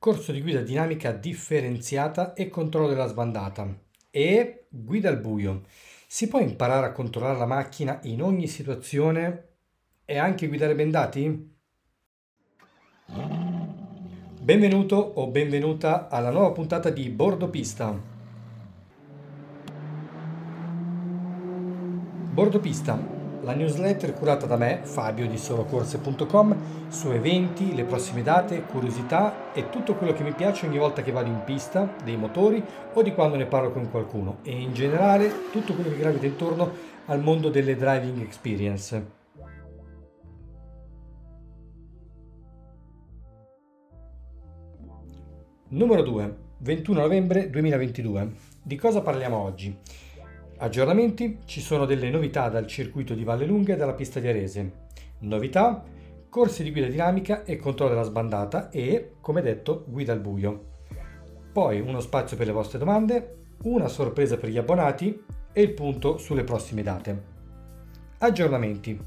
corso di guida dinamica differenziata e controllo della sbandata e guida al buio. Si può imparare a controllare la macchina in ogni situazione e anche guidare bendati? Benvenuto o benvenuta alla nuova puntata di Bordo Pista. Bordo Pista la newsletter curata da me, Fabio di solocorse.com, su eventi, le prossime date, curiosità e tutto quello che mi piace ogni volta che vado in pista, dei motori o di quando ne parlo con qualcuno e in generale tutto quello che gravita intorno al mondo delle driving experience. Numero 2, 21 novembre 2022. Di cosa parliamo oggi? Aggiornamenti, ci sono delle novità dal circuito di Valle Lunga e dalla pista di Arese. Novità, corsi di guida dinamica e controllo della sbandata e, come detto, guida al buio. Poi uno spazio per le vostre domande, una sorpresa per gli abbonati e il punto sulle prossime date. Aggiornamenti.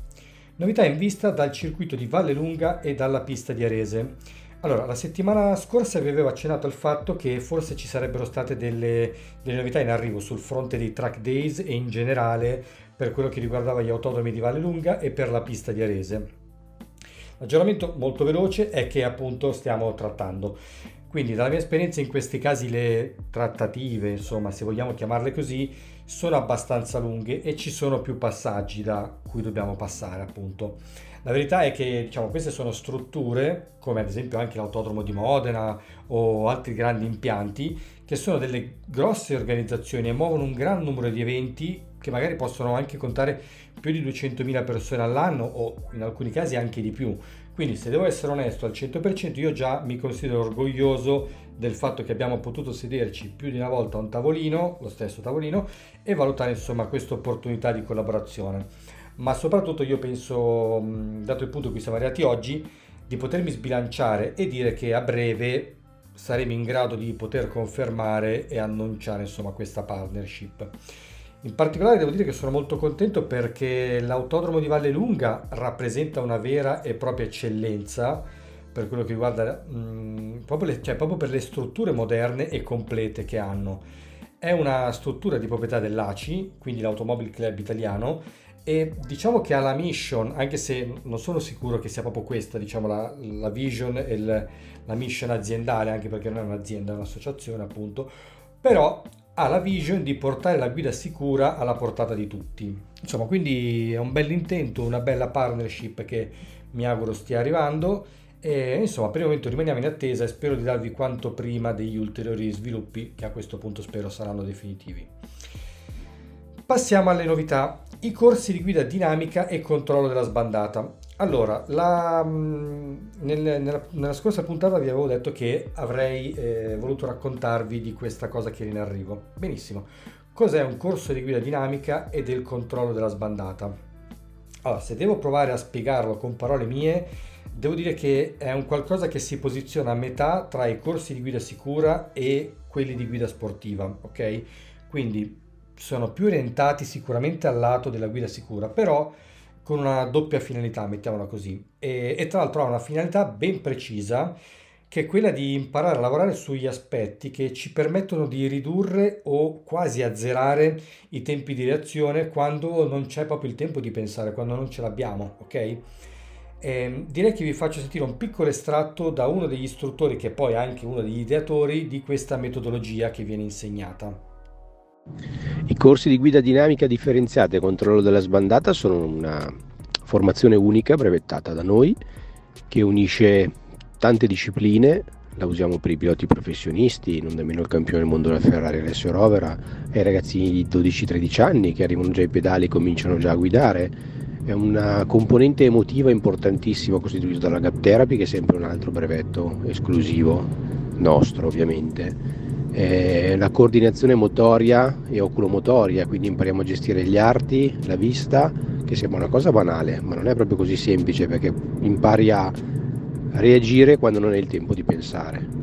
Novità in vista dal circuito di Valle Lunga e dalla pista di Arese. Allora, la settimana scorsa vi avevo accennato al fatto che forse ci sarebbero state delle, delle, novità in arrivo sul fronte dei track days e in generale per quello che riguardava gli autodromi di Valle Lunga e per la pista di Arese. L'aggiornamento molto veloce è che appunto stiamo trattando. Quindi dalla mia esperienza in questi casi le trattative, insomma, se vogliamo chiamarle così, sono abbastanza lunghe e ci sono più passaggi da cui dobbiamo passare, appunto. La verità è che diciamo, queste sono strutture, come ad esempio anche l'autodromo di Modena o altri grandi impianti, che sono delle grosse organizzazioni e muovono un gran numero di eventi che magari possono anche contare più di 200.000 persone all'anno o in alcuni casi anche di più. Quindi se devo essere onesto al 100% io già mi considero orgoglioso del fatto che abbiamo potuto sederci più di una volta a un tavolino, lo stesso tavolino, e valutare insomma questa opportunità di collaborazione ma soprattutto io penso, dato il punto in cui siamo arrivati oggi, di potermi sbilanciare e dire che a breve saremo in grado di poter confermare e annunciare insomma questa partnership. In particolare devo dire che sono molto contento perché l'autodromo di Valle Lunga rappresenta una vera e propria eccellenza per quello che riguarda mh, proprio, le, cioè, proprio per le strutture moderne e complete che hanno. È una struttura di proprietà dell'ACI, quindi l'Automobile Club italiano, e diciamo che ha la mission, anche se non sono sicuro che sia proprio questa, diciamo la, la vision e il, la mission aziendale, anche perché non è un'azienda, è un'associazione appunto, però ha la vision di portare la guida sicura alla portata di tutti. Insomma, quindi è un bel intento, una bella partnership che mi auguro stia arrivando e insomma per il momento rimaniamo in attesa e spero di darvi quanto prima degli ulteriori sviluppi che a questo punto spero saranno definitivi. Passiamo alle novità i corsi di guida dinamica e controllo della sbandata. Allora, la, mm, nel, nella, nella, scorsa puntata vi avevo detto che avrei eh, voluto raccontarvi di questa cosa che era in arrivo. Benissimo. Cos'è un corso di guida dinamica e del controllo della sbandata? Allora, se devo provare a spiegarlo con parole mie, devo dire che è un qualcosa che si posiziona a metà tra i corsi di guida sicura e quelli di guida sportiva, ok? Quindi sono più orientati sicuramente al lato della guida sicura, però con una doppia finalità, mettiamola così. E, e tra l'altro ha una finalità ben precisa che è quella di imparare a lavorare sugli aspetti che ci permettono di ridurre o quasi azzerare i tempi di reazione quando non c'è proprio il tempo di pensare, quando non ce l'abbiamo, ok? E ehm, direi che vi faccio sentire un piccolo estratto da uno degli istruttori, che poi è anche uno degli ideatori di questa metodologia che viene insegnata. I corsi di guida dinamica differenziata e controllo della sbandata sono una formazione unica brevettata da noi che unisce tante discipline, la usiamo per i piloti professionisti, non nemmeno il campione del mondo della Ferrari Alessio Rovera, ai ragazzini di 12-13 anni che arrivano già ai pedali e cominciano già a guidare. È una componente emotiva importantissima costituita dalla Gap Therapy che è sempre un altro brevetto esclusivo nostro ovviamente eh, la coordinazione motoria e oculomotoria, quindi impariamo a gestire gli arti, la vista, che sembra una cosa banale, ma non è proprio così semplice perché impari a reagire quando non hai il tempo di pensare.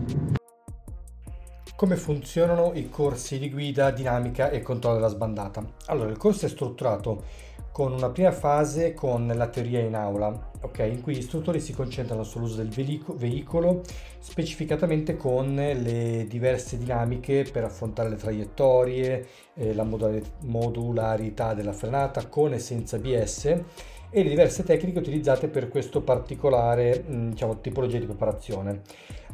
Come funzionano i corsi di guida dinamica e controllo della sbandata? Allora, il corso è strutturato con una prima fase con la teoria in aula, okay, in cui gli istruttori si concentrano sull'uso del veicolo, specificatamente con le diverse dinamiche per affrontare le traiettorie, eh, la modularità della frenata con e senza BS e le diverse tecniche utilizzate per questo particolare diciamo, tipologia di preparazione.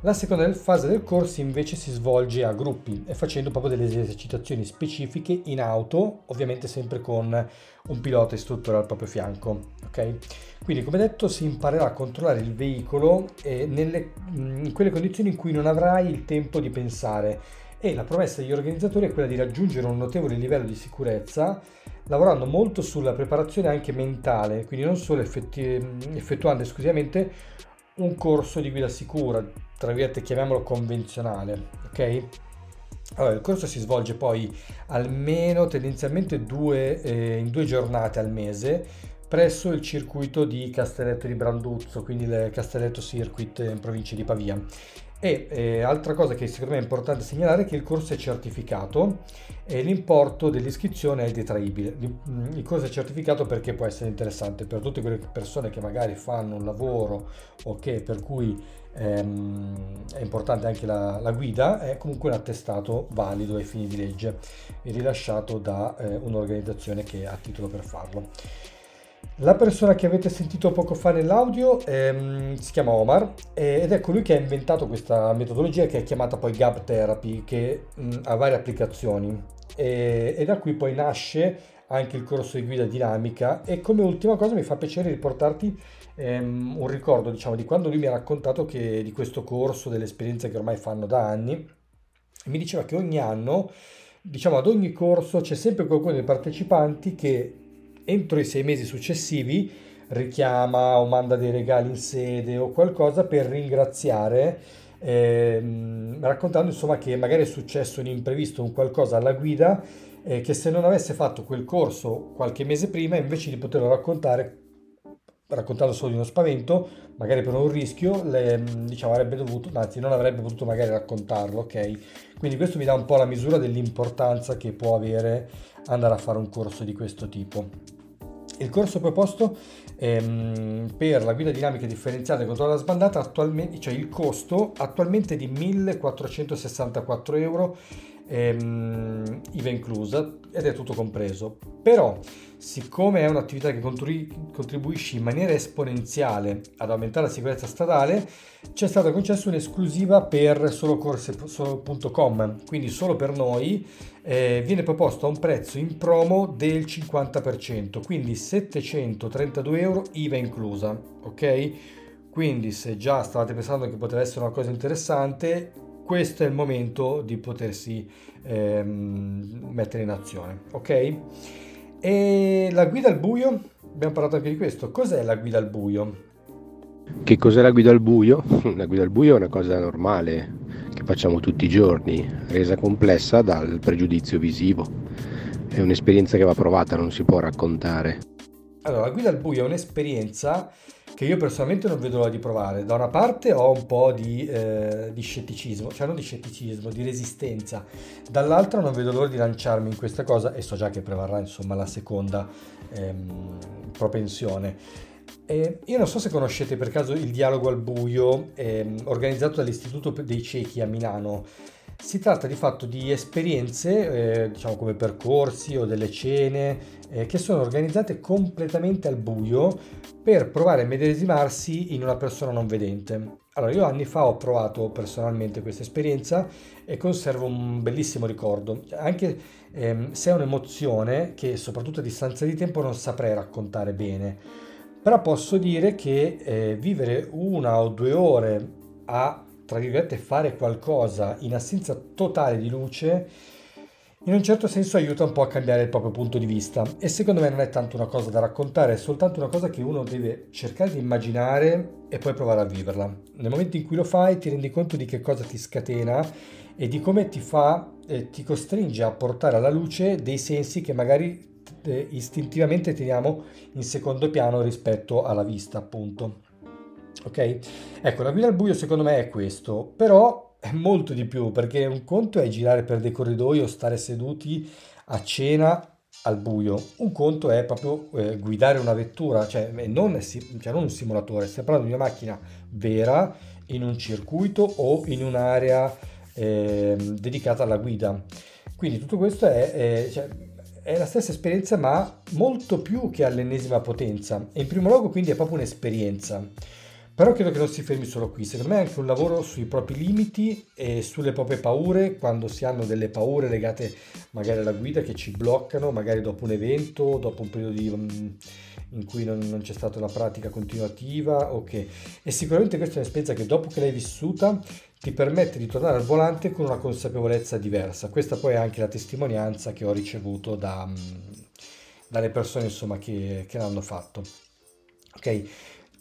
La seconda fase del corso invece si svolge a gruppi e facendo proprio delle esercitazioni specifiche in auto, ovviamente sempre con un pilota istruttore al proprio fianco. Okay? Quindi come detto si imparerà a controllare il veicolo nelle, in quelle condizioni in cui non avrai il tempo di pensare e la promessa degli organizzatori è quella di raggiungere un notevole livello di sicurezza lavorando molto sulla preparazione anche mentale, quindi non solo effetti, effettuando esclusivamente un corso di guida sicura, tra virgolette chiamiamolo convenzionale, ok? Allora, il corso si svolge poi almeno tendenzialmente due, eh, in due giornate al mese presso il circuito di Castelletto di Branduzzo, quindi il Castelletto Circuit in provincia di Pavia. E eh, altra cosa che secondo me è importante segnalare è che il corso è certificato e l'importo dell'iscrizione è detraibile. Mm, il corso è certificato perché può essere interessante per tutte quelle persone che magari fanno un lavoro o che per cui ehm, è importante anche la, la, guida, è comunque un attestato valido ai fini di legge e rilasciato da eh, un'organizzazione che ha titolo per farlo. La persona che avete sentito poco fa nell'audio ehm, si chiama Omar ed è colui che ha inventato questa metodologia che è chiamata poi Gap Therapy, che mh, ha varie applicazioni e, e, da qui poi nasce anche il corso di guida dinamica e come ultima cosa mi fa piacere riportarti ehm, un ricordo diciamo, di quando lui mi ha raccontato che, di questo corso, delle esperienze che ormai fanno da anni. Mi diceva che ogni anno, diciamo ad ogni corso, c'è sempre qualcuno dei partecipanti che entro i sei mesi successivi richiama o manda dei regali in sede o qualcosa per ringraziare, ehm, raccontando insomma che magari è successo un imprevisto, un qualcosa alla guida, eh, che se non avesse fatto quel corso qualche mese prima, invece di poterlo raccontare, raccontando solo di uno spavento, magari per un rischio, le, diciamo, avrebbe dovuto, anzi non avrebbe potuto magari raccontarlo, ok? Quindi questo mi dà un po' la misura dell'importanza che può avere andare a fare un corso di questo tipo. Il corso proposto ehm, per la guida dinamica differenziata e controllo della sbandata, attualmente, cioè il costo attualmente è di 1464 euro, ehm, IVA inclusa, ed è tutto compreso. Però, siccome è un'attività che contribuisce in maniera esponenziale ad aumentare la sicurezza stradale, ci è stata concessa un'esclusiva per solocorse.com, quindi solo per noi eh, viene proposto a un prezzo in promo del 50%, quindi 732 euro IVA inclusa, ok? Quindi se già stavate pensando che poteva essere una cosa interessante, questo è il momento di potersi ehm, mettere in azione, ok? E la guida al buio, abbiamo parlato anche di questo, cos'è la guida al buio? Che cos'è la guida al buio? La guida al buio è una cosa normale che facciamo tutti i giorni, resa complessa dal pregiudizio visivo. È un'esperienza che va provata, non si può raccontare. Allora, la guida al buio è un'esperienza che io personalmente non vedo l'ora di provare. Da una parte ho un po' di, eh, di, scetticismo, cioè non di scetticismo, di resistenza. Dall'altra non vedo l'ora di lanciarmi in questa cosa e so già che prevarrà insomma la seconda ehm, propensione. Eh, io non so se conoscete per caso il dialogo al buio ehm, organizzato dall'Istituto dei Ciechi a Milano. Si tratta di fatto di esperienze, eh, diciamo come percorsi o delle cene, eh, che sono organizzate completamente al buio per provare a medesimarsi in una persona non vedente. Allora, io anni fa ho provato personalmente questa esperienza e conservo un bellissimo ricordo, anche ehm, se è un'emozione che soprattutto a distanza di tempo non saprei raccontare bene. Però posso dire che eh, vivere una o due ore a tra virgolette, fare qualcosa in assenza totale di luce, in un certo senso aiuta un po' a cambiare il proprio punto di vista. E secondo me non è tanto una cosa da raccontare, è soltanto una cosa che uno deve cercare di immaginare e poi provare a viverla. Nel momento in cui lo fai ti rendi conto di che cosa ti scatena e di come ti fa, eh, ti costringe a portare alla luce dei sensi che magari eh, istintivamente teniamo in secondo piano rispetto alla vista, appunto. Ok? Ecco, la guida al buio secondo me è questo, però è molto di più perché un conto è girare per dei corridoi o stare seduti a cena al buio. Un conto è proprio eh, guidare una vettura, cioè non, cioè non un simulatore, stiamo parlando di una macchina vera in un circuito o in un'area eh, dedicata alla guida. Quindi tutto questo è, è, cioè, è, la stessa esperienza ma molto più che all'ennesima potenza. E in primo luogo quindi è proprio un'esperienza. Però credo che non si fermi solo qui, secondo me è anche un lavoro sui propri limiti e sulle proprie paure, quando si hanno delle paure legate magari alla guida che ci bloccano, magari dopo un evento, dopo un periodo di, mm, in cui non, non, c'è stata una pratica continuativa. Okay. E sicuramente questa è un'esperienza che dopo che l'hai vissuta ti permette di tornare al volante con una consapevolezza diversa. Questa poi è anche la testimonianza che ho ricevuto da, mm, dalle persone insomma, che, che l'hanno fatto. Ok.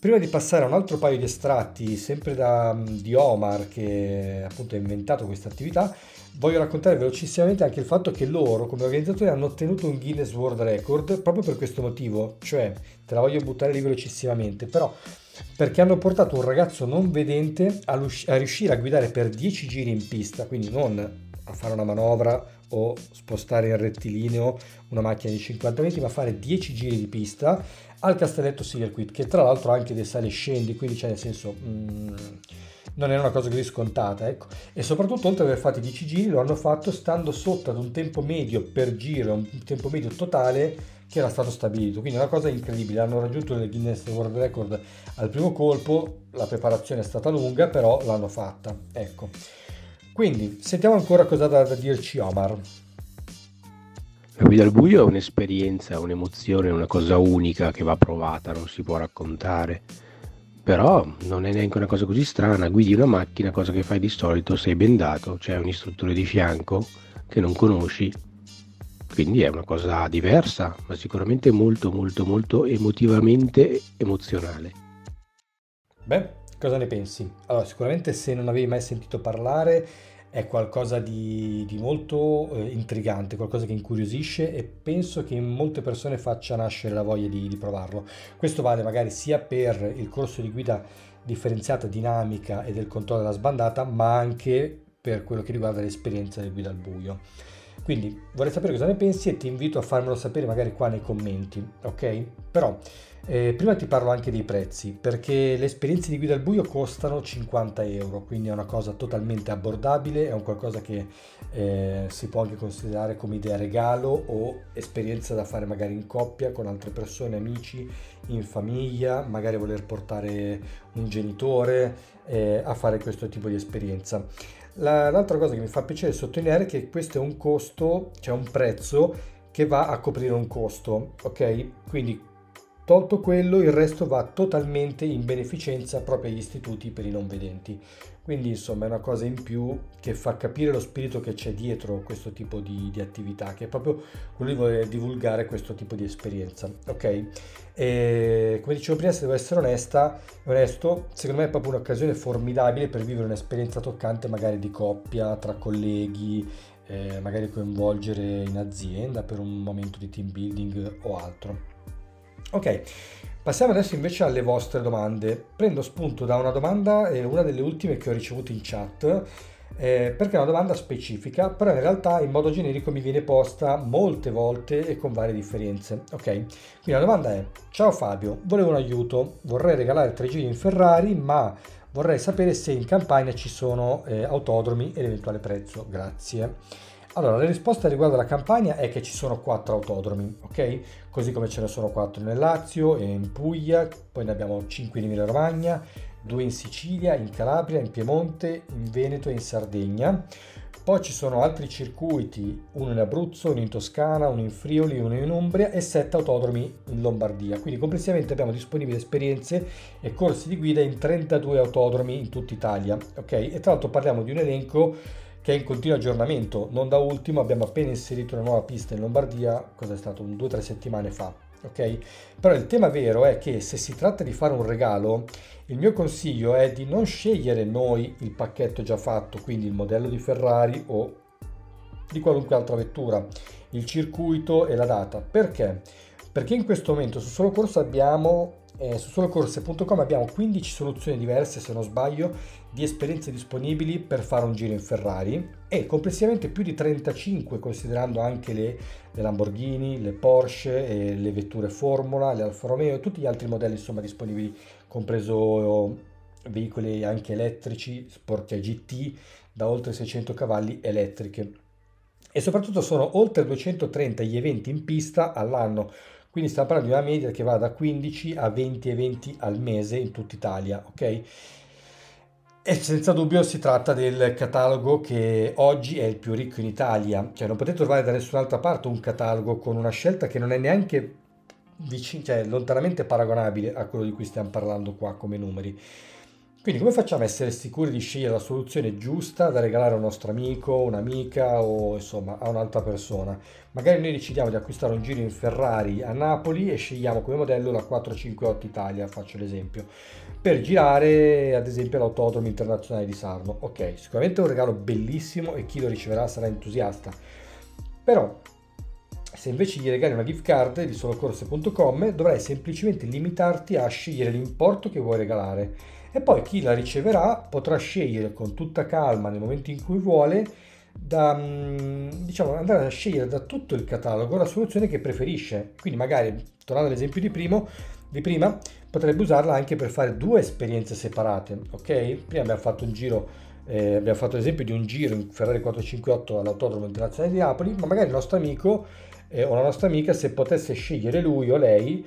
Prima di passare a un altro paio di estratti, sempre da, di Omar, che appunto ha inventato questa attività, voglio raccontare velocissimamente anche il fatto che loro, come organizzatori, hanno ottenuto un Guinness World Record proprio per questo motivo, cioè, te la voglio buttare lì velocissimamente, però perché hanno portato un ragazzo non vedente a, a riuscire a guidare per 10 giri in pista, quindi non a fare una manovra o spostare in rettilineo una macchina di 50 metri, ma fare 10 giri di pista al Castelletto Circuit, che tra l'altro ha anche dei sali e scendi, quindi c'è nel senso... Mm, non è una cosa così scontata, ecco. E soprattutto, oltre ad aver fatto i 10 giri, lo hanno fatto stando sotto ad un tempo medio per giro, un tempo medio totale che era stato stabilito. Quindi è una cosa incredibile. Hanno raggiunto il Guinness World Record al primo colpo. La preparazione è stata lunga, però l'hanno fatta. Ecco. Quindi, sentiamo ancora cosa ha da dirci Omar. La guida al buio è un'esperienza, un'emozione, una cosa unica che va provata, non si può raccontare. Però non è neanche una cosa così strana, guidi una macchina, cosa che fai di solito, sei bendato, c'è un istruttore di fianco che non conosci, quindi è una cosa diversa, ma sicuramente molto molto molto emotivamente emozionale. Beh, cosa ne pensi? Allora, sicuramente se non avevi mai sentito parlare è qualcosa di, di molto eh, intrigante, qualcosa che incuriosisce e penso che in molte persone faccia nascere la voglia di, di provarlo. Questo vale magari sia per il corso di guida differenziata dinamica e del controllo della sbandata, ma anche per quello che riguarda l'esperienza del guida al buio. Quindi vorrei sapere cosa ne pensi e ti invito a farmelo sapere magari qua nei commenti, ok? Però eh, prima ti parlo anche dei prezzi, perché le esperienze di guida al buio costano 50 euro, quindi è una cosa totalmente abbordabile, è un qualcosa che eh, si può anche considerare come idea regalo o esperienza da fare magari in coppia con altre persone, amici, in famiglia, magari voler portare un genitore eh, a fare questo tipo di esperienza. La, l'altra cosa che mi fa piacere sottolineare è che questo è un costo, cioè un prezzo che va a coprire un costo, ok? Quindi Tolto quello, il resto va totalmente in beneficenza proprio agli istituti per i non vedenti. Quindi insomma è una cosa in più che fa capire lo spirito che c'è dietro questo tipo di, di attività, che è proprio quello di voler divulgare questo tipo di esperienza. Ok? E come dicevo prima, se devo essere onesta, onesto, secondo me è proprio un'occasione formidabile per vivere un'esperienza toccante magari di coppia, tra colleghi, eh, magari coinvolgere in azienda per un momento di team building o altro. Ok, passiamo adesso invece alle vostre domande. Prendo spunto da una domanda, eh, una delle ultime che ho ricevuto in chat, eh, perché è una domanda specifica, però in realtà in modo generico mi viene posta molte volte e con varie differenze. Ok, quindi la domanda è: Ciao Fabio, volevo un aiuto, vorrei regalare tre giri in Ferrari, ma vorrei sapere se in campagna ci sono eh, autodromi e l'eventuale prezzo. Grazie. Allora, la risposta riguardo alla campagna è che ci sono quattro autodromi, ok? Così come ce ne sono quattro nel Lazio in Puglia, poi ne abbiamo cinque in Emilia Romagna, due in Sicilia, in Calabria, in Piemonte, in Veneto e in Sardegna. Poi ci sono altri circuiti, uno in Abruzzo, uno in Toscana, uno in Friuli, uno in Umbria e sette autodromi in Lombardia. Quindi complessivamente abbiamo disponibili esperienze e corsi di guida in 32 autodromi in tutta Italia. Ok? E tra l'altro parliamo di un elenco che è in continuo aggiornamento. Non da ultimo abbiamo appena inserito una nuova pista in Lombardia, cosa è stato? O tre settimane fa. Ok? Però il tema vero è che se si tratta di fare un regalo, il mio consiglio è di non scegliere noi il pacchetto già fatto, quindi il modello di Ferrari o di qualunque altra vettura, il circuito e la data. Perché? Perché in questo momento su Solo Corso abbiamo eh, su solocorse.com abbiamo 15 soluzioni diverse, se non sbaglio, di esperienze disponibili per fare un giro in Ferrari e complessivamente più di 35 considerando anche le, le Lamborghini, le Porsche, eh, le vetture Formula, le Alfa Romeo e tutti gli altri modelli insomma disponibili, compreso veicoli anche elettrici, sporti GT da oltre 600 cavalli elettriche. E soprattutto sono oltre 230 gli eventi in pista all'anno, quindi stiamo parlando di una media che va da 15 a 20 eventi al mese in tutta Italia, ok? E senza dubbio si tratta del catalogo che oggi è il più ricco in Italia, cioè non potete trovare da nessun'altra parte un catalogo con una scelta che non è neanche vicino, cioè lontanamente paragonabile a quello di cui stiamo parlando qua come numeri. Quindi come facciamo a essere sicuri di scegliere la soluzione giusta da regalare a un nostro amico, un'amica o insomma a un'altra persona? Magari noi decidiamo di acquistare un giro in Ferrari a Napoli e scegliamo come modello la 458 Italia, faccio l'esempio, per girare ad esempio all'Autodromo Internazionale di Sarno. Ok, sicuramente è un regalo bellissimo e chi lo riceverà sarà entusiasta. Però se invece gli regali una gift card di solocorse.com dovrai semplicemente limitarti a scegliere l'importo che vuoi regalare e poi chi la riceverà potrà scegliere con tutta calma nel momento in cui vuole da, mm, diciamo, andare a scegliere da tutto il catalogo la soluzione che preferisce. Quindi magari, tornando all'esempio di, primo, di prima, potrebbe usarla anche per fare due esperienze separate. Ok? Prima abbiamo fatto un giro, eh, abbiamo fatto l'esempio di un giro in Ferrari 458 all'Autodromo Internazionale di Napoli, ma magari il nostro amico eh, o la nostra amica, se potesse scegliere lui o lei,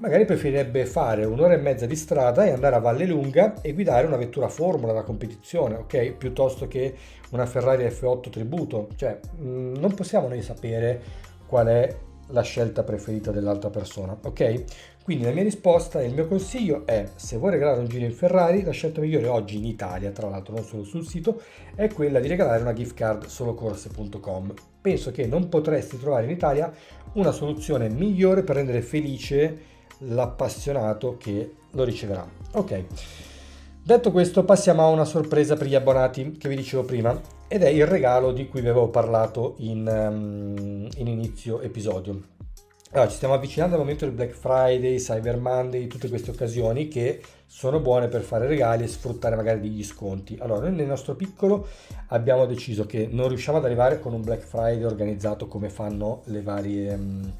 magari preferirebbe fare un'ora e mezza di strada e andare a Valle Lunga e guidare una vettura formula da competizione, ok? Piuttosto che una Ferrari F8 tributo. Cioè, mm, non possiamo noi sapere qual è la scelta preferita dell'altra persona, ok? Quindi la mia risposta e il mio consiglio è se vuoi regalare un giro in Ferrari, la scelta migliore oggi in Italia, tra l'altro non solo sul sito, è quella di regalare una gift card solocorse.com. Penso che non potresti trovare in Italia una soluzione migliore per rendere felice l'appassionato che lo riceverà. Ok, detto questo passiamo a una sorpresa per gli abbonati che vi dicevo prima ed è il regalo di cui vi avevo parlato in, um, in inizio episodio. Allora, ci stiamo avvicinando al momento del Black Friday, Cyber Monday, tutte queste occasioni che sono buone per fare regali e sfruttare magari degli sconti. Allora, noi nel nostro piccolo abbiamo deciso che non riusciamo ad arrivare con un Black Friday organizzato come fanno le varie... Um,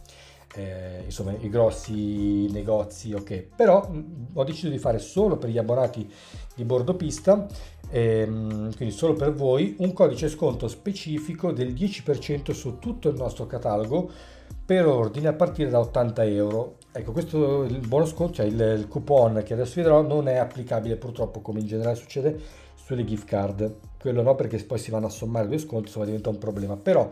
eh, insomma i grossi negozi ok. Però mh, ho deciso di fare solo per gli abbonati di bordo pista ehm, quindi solo per voi un codice sconto specifico del 10% su tutto il nostro catalogo per ordine a partire da 80 euro. Ecco questo il buono sconto cioè il, il coupon che adesso vedrò non è applicabile purtroppo come in generale succede sulle gift card. Quello no perché poi si vanno a sommare due sconti insomma diventa un problema. Però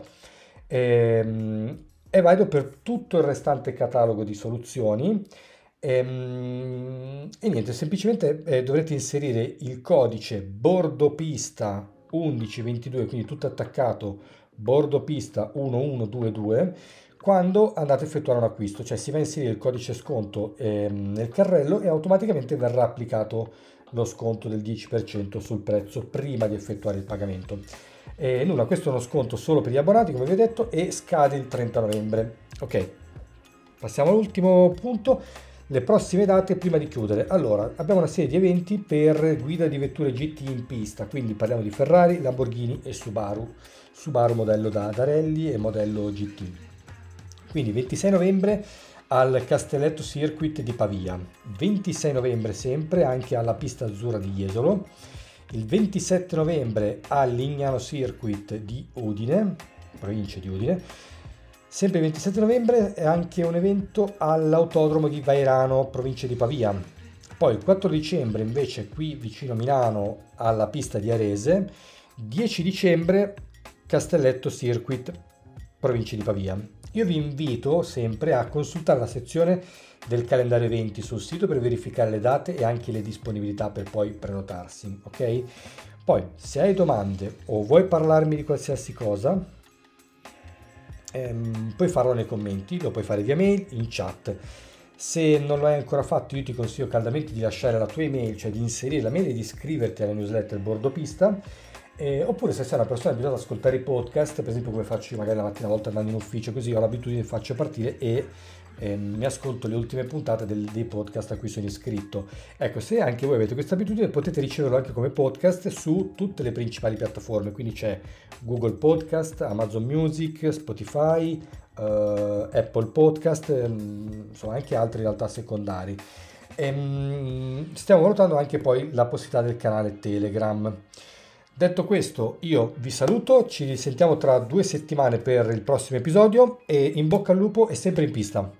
ehm, è valido per tutto il restante catalogo di soluzioni e, ehm, e niente, semplicemente eh, dovrete inserire il codice bordopista 1122, quindi tutto attaccato bordopista 1122 quando andate a effettuare un acquisto, cioè si va a inserire il codice sconto eh, nel carrello e automaticamente verrà applicato lo sconto del 10% sul prezzo prima di effettuare il pagamento. E nulla, questo è uno sconto solo per gli abbonati, come vi ho detto, e scade il 30 novembre. Ok, passiamo all'ultimo punto. Le prossime date prima di chiudere. Allora, abbiamo una serie di eventi per guida di vetture GT in pista, quindi parliamo di Ferrari, Lamborghini e Subaru. Subaru modello da, da rally e modello GT. Quindi 26 novembre al Castelletto Circuit di Pavia, 26 novembre sempre anche alla pista azzurra di Jesolo il 27 novembre all'Ignano Circuit di Udine, provincia di Udine. Sempre il 27 novembre è anche un evento all'autodromo di Vairano, provincia di Pavia. Poi il 4 dicembre invece qui vicino a Milano alla pista di Arese. 10 dicembre Castelletto Circuit, provincia di Pavia. Io vi invito sempre a consultare la sezione del calendario eventi sul sito per verificare le date e anche le disponibilità per poi prenotarsi, ok? Poi, se hai domande o vuoi parlarmi di qualsiasi cosa, ehm, puoi farlo nei commenti, lo puoi fare via mail, in chat. Se non lo hai ancora fatto, io ti consiglio caldamente di lasciare la tua email, cioè di inserire la mail e di iscriverti alla newsletter Bordopista eh, oppure se sei una persona abituata ad ascoltare i podcast, per esempio come faccio io magari la mattina a volte andando in ufficio, così ho l'abitudine, faccio partire e eh, mi ascolto le ultime puntate del, dei podcast a cui sono iscritto. Ecco, se anche voi avete questa abitudine potete riceverlo anche come podcast su tutte le principali piattaforme, quindi c'è Google Podcast, Amazon Music, Spotify, uh, Apple Podcast, um, insomma anche altri in realtà secondari. E, um, stiamo valutando anche poi la possibilità del canale Telegram. Detto questo, io vi saluto, ci risentiamo tra due settimane per il prossimo episodio e in bocca al lupo e sempre in pista.